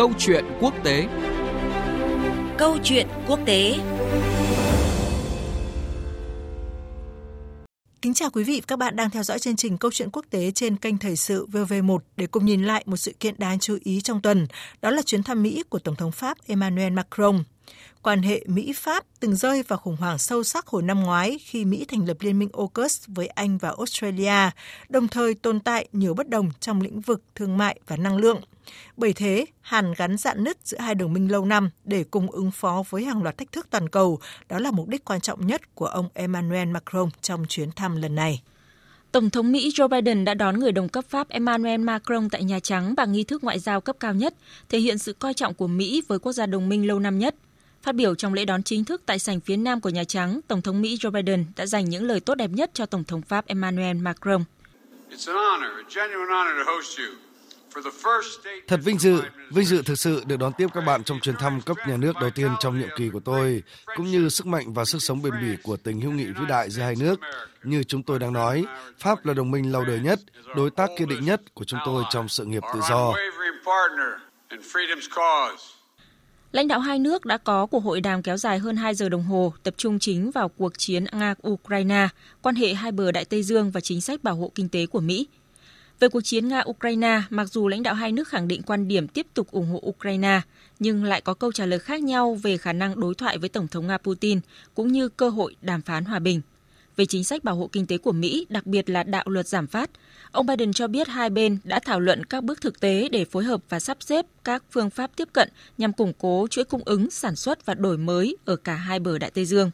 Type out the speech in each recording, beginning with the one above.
Câu chuyện quốc tế. Câu chuyện quốc tế. Kính chào quý vị và các bạn đang theo dõi chương trình Câu chuyện quốc tế trên kênh Thời sự VV1 để cùng nhìn lại một sự kiện đáng chú ý trong tuần, đó là chuyến thăm Mỹ của Tổng thống Pháp Emmanuel Macron. Quan hệ Mỹ-Pháp từng rơi vào khủng hoảng sâu sắc hồi năm ngoái khi Mỹ thành lập Liên minh AUKUS với Anh và Australia, đồng thời tồn tại nhiều bất đồng trong lĩnh vực thương mại và năng lượng. Bởi thế, hàn gắn dạn nứt giữa hai đồng minh lâu năm để cùng ứng phó với hàng loạt thách thức toàn cầu, đó là mục đích quan trọng nhất của ông Emmanuel Macron trong chuyến thăm lần này. Tổng thống Mỹ Joe Biden đã đón người đồng cấp Pháp Emmanuel Macron tại Nhà Trắng bằng nghi thức ngoại giao cấp cao nhất, thể hiện sự coi trọng của Mỹ với quốc gia đồng minh lâu năm nhất – Phát biểu trong lễ đón chính thức tại sảnh phía nam của Nhà Trắng, Tổng thống Mỹ Joe Biden đã dành những lời tốt đẹp nhất cho Tổng thống Pháp Emmanuel Macron. Thật vinh dự, vinh dự thực sự được đón tiếp các bạn trong chuyến thăm cấp nhà nước đầu tiên trong nhiệm kỳ của tôi, cũng như sức mạnh và sức sống bền bỉ của tình hữu nghị vĩ đại giữa hai nước. Như chúng tôi đang nói, Pháp là đồng minh lâu đời nhất, đối tác kiên định nhất của chúng tôi trong sự nghiệp tự do. Lãnh đạo hai nước đã có cuộc hội đàm kéo dài hơn 2 giờ đồng hồ, tập trung chính vào cuộc chiến Nga-Ukraine, quan hệ hai bờ Đại Tây Dương và chính sách bảo hộ kinh tế của Mỹ. Về cuộc chiến Nga-Ukraine, mặc dù lãnh đạo hai nước khẳng định quan điểm tiếp tục ủng hộ Ukraine, nhưng lại có câu trả lời khác nhau về khả năng đối thoại với Tổng thống Nga Putin, cũng như cơ hội đàm phán hòa bình. Về chính sách bảo hộ kinh tế của Mỹ, đặc biệt là đạo luật giảm phát, Ông Biden cho biết hai bên đã thảo luận các bước thực tế để phối hợp và sắp xếp các phương pháp tiếp cận nhằm củng cố chuỗi cung ứng, sản xuất và đổi mới ở cả hai bờ Đại Tây Dương.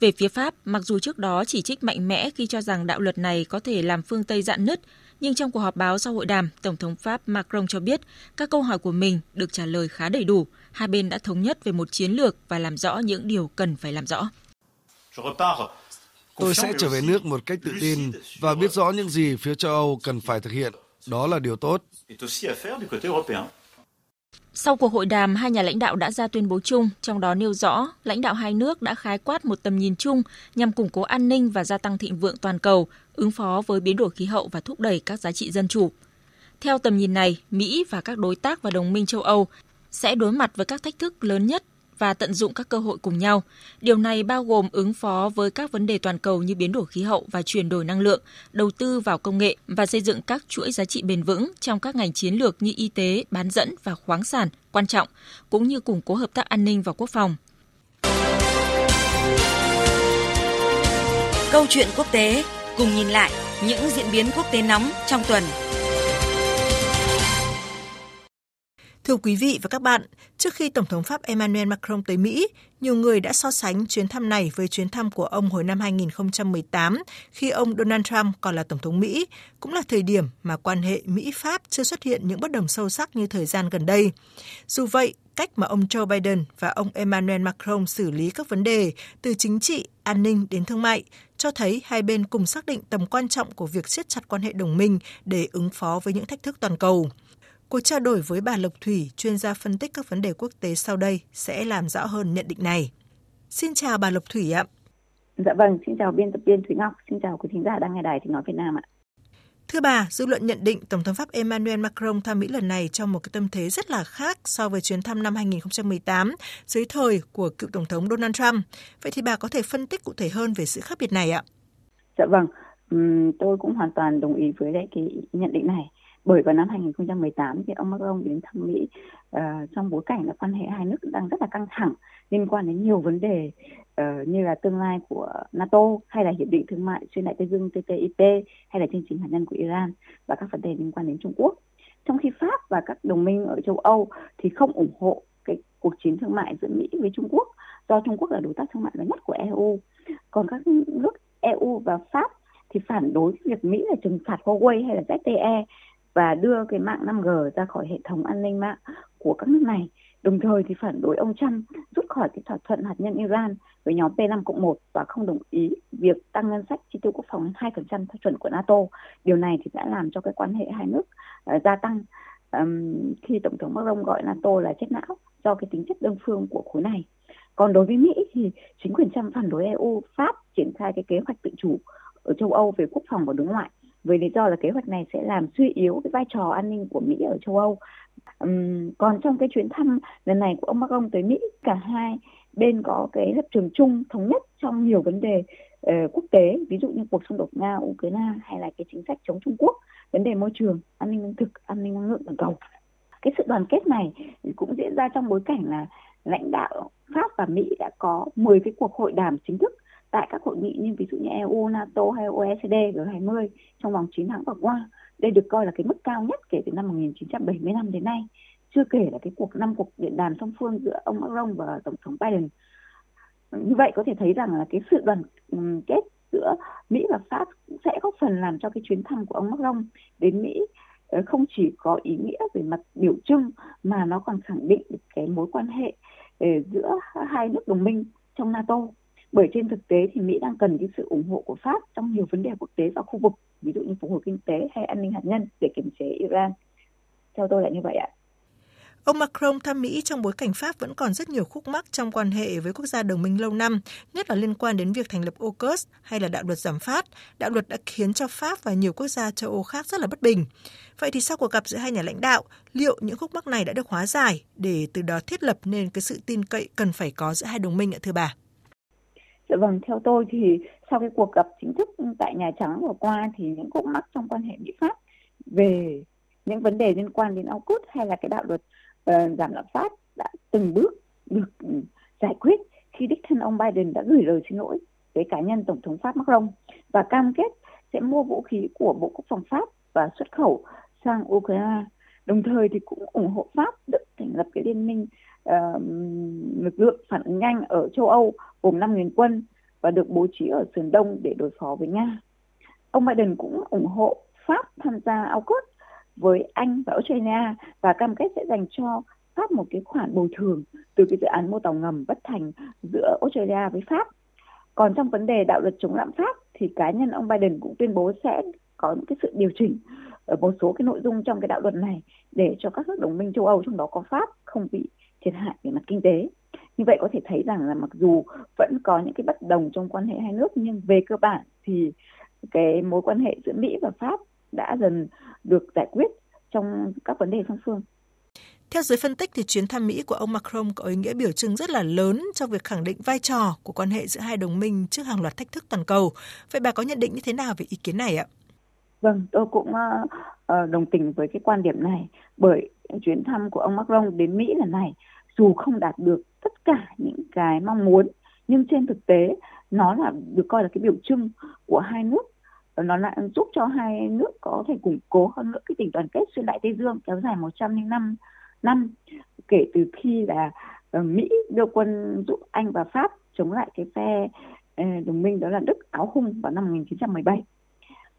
Về phía Pháp, mặc dù trước đó chỉ trích mạnh mẽ khi cho rằng đạo luật này có thể làm phương Tây dạn nứt, nhưng trong cuộc họp báo sau hội đàm, Tổng thống Pháp Macron cho biết các câu hỏi của mình được trả lời khá đầy đủ. Hai bên đã thống nhất về một chiến lược và làm rõ những điều cần phải làm rõ. Tôi sẽ trở về nước một cách tự tin và biết rõ những gì phía châu Âu cần phải thực hiện. Đó là điều tốt. Sau cuộc hội đàm, hai nhà lãnh đạo đã ra tuyên bố chung, trong đó nêu rõ lãnh đạo hai nước đã khái quát một tầm nhìn chung nhằm củng cố an ninh và gia tăng thịnh vượng toàn cầu, ứng phó với biến đổi khí hậu và thúc đẩy các giá trị dân chủ. Theo tầm nhìn này, Mỹ và các đối tác và đồng minh châu Âu sẽ đối mặt với các thách thức lớn nhất và tận dụng các cơ hội cùng nhau. Điều này bao gồm ứng phó với các vấn đề toàn cầu như biến đổi khí hậu và chuyển đổi năng lượng, đầu tư vào công nghệ và xây dựng các chuỗi giá trị bền vững trong các ngành chiến lược như y tế, bán dẫn và khoáng sản quan trọng, cũng như củng cố hợp tác an ninh và quốc phòng. Câu chuyện quốc tế cùng nhìn lại những diễn biến quốc tế nóng trong tuần Thưa quý vị và các bạn, trước khi Tổng thống Pháp Emmanuel Macron tới Mỹ, nhiều người đã so sánh chuyến thăm này với chuyến thăm của ông hồi năm 2018 khi ông Donald Trump còn là Tổng thống Mỹ, cũng là thời điểm mà quan hệ Mỹ-Pháp chưa xuất hiện những bất đồng sâu sắc như thời gian gần đây. Dù vậy, cách mà ông Joe Biden và ông Emmanuel Macron xử lý các vấn đề từ chính trị, an ninh đến thương mại cho thấy hai bên cùng xác định tầm quan trọng của việc siết chặt quan hệ đồng minh để ứng phó với những thách thức toàn cầu. Cuộc trao đổi với bà Lộc Thủy, chuyên gia phân tích các vấn đề quốc tế sau đây sẽ làm rõ hơn nhận định này. Xin chào bà Lộc Thủy ạ. Dạ vâng, xin chào biên tập viên Thúy Ngọc, xin chào quý thính giả đang nghe đài tiếng nói Việt Nam ạ. Thưa bà, dư luận nhận định Tổng thống Pháp Emmanuel Macron thăm Mỹ lần này trong một cái tâm thế rất là khác so với chuyến thăm năm 2018 dưới thời của cựu Tổng thống Donald Trump. Vậy thì bà có thể phân tích cụ thể hơn về sự khác biệt này ạ? Dạ vâng, tôi cũng hoàn toàn đồng ý với cái nhận định này bởi vào năm 2018 thì ông Macron đến thăm Mỹ uh, trong bối cảnh là quan hệ hai nước đang rất là căng thẳng liên quan đến nhiều vấn đề uh, như là tương lai của NATO hay là hiệp định thương mại xuyên đại tây dương TTIP hay là chương trình hạt nhân của Iran và các vấn đề liên quan đến Trung Quốc. Trong khi Pháp và các đồng minh ở châu Âu thì không ủng hộ cái cuộc chiến thương mại giữa Mỹ với Trung Quốc do Trung Quốc là đối tác thương mại lớn nhất của EU. Còn các nước EU và Pháp thì phản đối việc Mỹ là trừng phạt Huawei hay là ZTE và đưa cái mạng 5G ra khỏi hệ thống an ninh mạng của các nước này. Đồng thời thì phản đối ông Trump rút khỏi cái thỏa thuận hạt nhân Iran với nhóm P5 cộng 1 và không đồng ý việc tăng ngân sách chi tiêu quốc phòng 2% theo chuẩn của NATO. Điều này thì đã làm cho cái quan hệ hai nước uh, gia tăng um, khi Tổng thống Macron gọi NATO là chết não do cái tính chất đơn phương của khối này. Còn đối với Mỹ thì chính quyền Trump phản đối EU, Pháp triển khai cái kế hoạch tự chủ ở châu Âu về quốc phòng và đối ngoại với lý do là kế hoạch này sẽ làm suy yếu cái vai trò an ninh của Mỹ ở châu Âu Um, còn trong cái chuyến thăm lần này của ông Macron tới Mỹ, cả hai bên có cái lập trường chung thống nhất trong nhiều vấn đề uh, quốc tế, ví dụ như cuộc xung đột Nga Ukraine hay là cái chính sách chống Trung Quốc, vấn đề môi trường, an ninh lương thực, an ninh năng lượng toàn cầu. Cái sự đoàn kết này cũng diễn ra trong bối cảnh là lãnh đạo Pháp và Mỹ đã có 10 cái cuộc hội đàm chính thức tại các hội nghị như ví dụ như EU, NATO hay OECD, G20 trong vòng 9 tháng vừa qua. Đây được coi là cái mức cao nhất kể từ năm 1975 đến nay. Chưa kể là cái cuộc năm cuộc điện đàm song phương giữa ông Macron và Tổng thống Biden. Như vậy có thể thấy rằng là cái sự đoàn ừ, kết giữa Mỹ và Pháp sẽ góp phần làm cho cái chuyến thăm của ông Macron đến Mỹ ờ, không chỉ có ý nghĩa về mặt biểu trưng mà nó còn khẳng định được cái mối quan hệ ờ, giữa hai nước đồng minh trong NATO bởi trên thực tế thì Mỹ đang cần cái sự ủng hộ của Pháp trong nhiều vấn đề quốc tế và khu vực ví dụ như phục hồi kinh tế hay an ninh hạt nhân để kiềm chế Iran theo tôi là như vậy ạ Ông Macron thăm Mỹ trong bối cảnh Pháp vẫn còn rất nhiều khúc mắc trong quan hệ với quốc gia đồng minh lâu năm, nhất là liên quan đến việc thành lập AUKUS hay là đạo luật giảm phát. Đạo luật đã khiến cho Pháp và nhiều quốc gia châu Âu khác rất là bất bình. Vậy thì sau cuộc gặp giữa hai nhà lãnh đạo, liệu những khúc mắc này đã được hóa giải để từ đó thiết lập nên cái sự tin cậy cần phải có giữa hai đồng minh ạ thưa bà? Dạ vâng, theo tôi thì sau cái cuộc gặp chính thức tại Nhà Trắng vừa qua thì những khúc mắc trong quan hệ Mỹ Pháp về những vấn đề liên quan đến AUKUS hay là cái đạo luật uh, giảm lạm phát đã từng bước được ừ, giải quyết khi đích thân ông Biden đã gửi lời xin lỗi với cá nhân Tổng thống Pháp Macron và cam kết sẽ mua vũ khí của Bộ Quốc phòng Pháp và xuất khẩu sang Ukraine. Đồng thời thì cũng ủng hộ Pháp được thành lập cái liên minh uh, lực lượng phản ứng nhanh ở châu Âu gồm 5.000 quân và được bố trí ở sườn đông để đối phó với Nga. Ông Biden cũng ủng hộ Pháp tham gia AUKUS với Anh và Australia và cam kết sẽ dành cho Pháp một cái khoản bồi thường từ cái dự án mua tàu ngầm bất thành giữa Australia với Pháp. Còn trong vấn đề đạo luật chống lạm phát thì cá nhân ông Biden cũng tuyên bố sẽ có những cái sự điều chỉnh ở một số cái nội dung trong cái đạo luật này để cho các nước đồng minh châu Âu trong đó có Pháp không bị thiệt hại về mặt kinh tế. Như vậy có thể thấy rằng là mặc dù vẫn có những cái bất đồng trong quan hệ hai nước nhưng về cơ bản thì cái mối quan hệ giữa Mỹ và Pháp đã dần được giải quyết trong các vấn đề song phương. Theo giới phân tích thì chuyến thăm Mỹ của ông Macron có ý nghĩa biểu trưng rất là lớn trong việc khẳng định vai trò của quan hệ giữa hai đồng minh trước hàng loạt thách thức toàn cầu. Vậy bà có nhận định như thế nào về ý kiến này ạ? Vâng, tôi cũng uh, đồng tình với cái quan điểm này bởi chuyến thăm của ông Macron đến Mỹ lần này, dù không đạt được tất cả những cái mong muốn, nhưng trên thực tế, nó là được coi là cái biểu trưng của hai nước nó lại giúp cho hai nước có thể củng cố hơn nữa cái tình đoàn kết xuyên đại Tây Dương kéo dài 105 năm kể từ khi là ờ, Mỹ đưa quân giúp Anh và Pháp chống lại cái phe ờ, đồng minh đó là Đức áo hung vào năm 1917.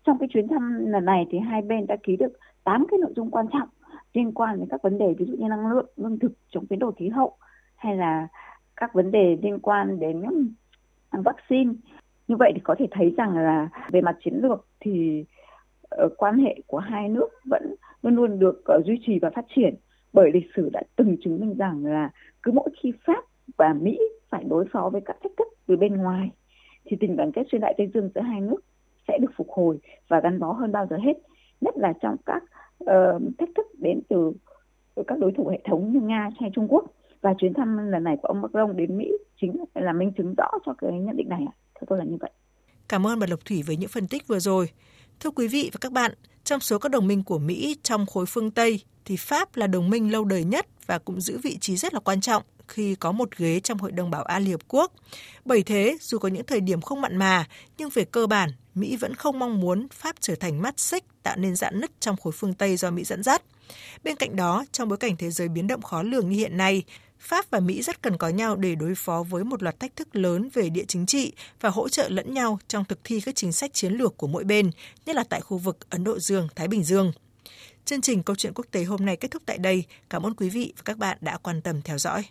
Trong cái chuyến thăm lần này thì hai bên đã ký được 8 cái nội dung quan trọng liên quan đến các vấn đề ví dụ như năng lượng, lương thực, chống biến đổi khí hậu hay là các vấn đề liên quan đến à, vaccine. Như vậy thì có thể thấy rằng là về mặt chiến lược thì ờ, quan hệ của hai nước vẫn luôn luôn được ờ, duy trì và phát triển bởi lịch sử đã từng chứng minh rằng là cứ mỗi khi Pháp và Mỹ phải đối phó với các thách thức từ bên ngoài thì tình đoàn kết xuyên đại Tây Dương giữa hai nước sẽ được phục hồi và gắn bó hơn bao giờ hết nhất là trong các uh, thách thức đến từ, các đối thủ hệ thống như Nga hay Trung Quốc và chuyến thăm lần này của ông Macron đến Mỹ chính là minh chứng rõ cho cái nhận định này. Theo tôi là như vậy. Cảm ơn bà Lộc Thủy với những phân tích vừa rồi. Thưa quý vị và các bạn, trong số các đồng minh của Mỹ trong khối phương Tây thì Pháp là đồng minh lâu đời nhất và cũng giữ vị trí rất là quan trọng khi có một ghế trong Hội đồng Bảo an Liên Hợp Quốc. Bởi thế, dù có những thời điểm không mặn mà, nhưng về cơ bản, Mỹ vẫn không mong muốn Pháp trở thành mắt xích tạo nên giãn nứt trong khối phương Tây do Mỹ dẫn dắt. Bên cạnh đó, trong bối cảnh thế giới biến động khó lường như hiện nay, Pháp và Mỹ rất cần có nhau để đối phó với một loạt thách thức lớn về địa chính trị và hỗ trợ lẫn nhau trong thực thi các chính sách chiến lược của mỗi bên, nhất là tại khu vực Ấn Độ Dương, Thái Bình Dương. Chương trình Câu chuyện quốc tế hôm nay kết thúc tại đây. Cảm ơn quý vị và các bạn đã quan tâm theo dõi.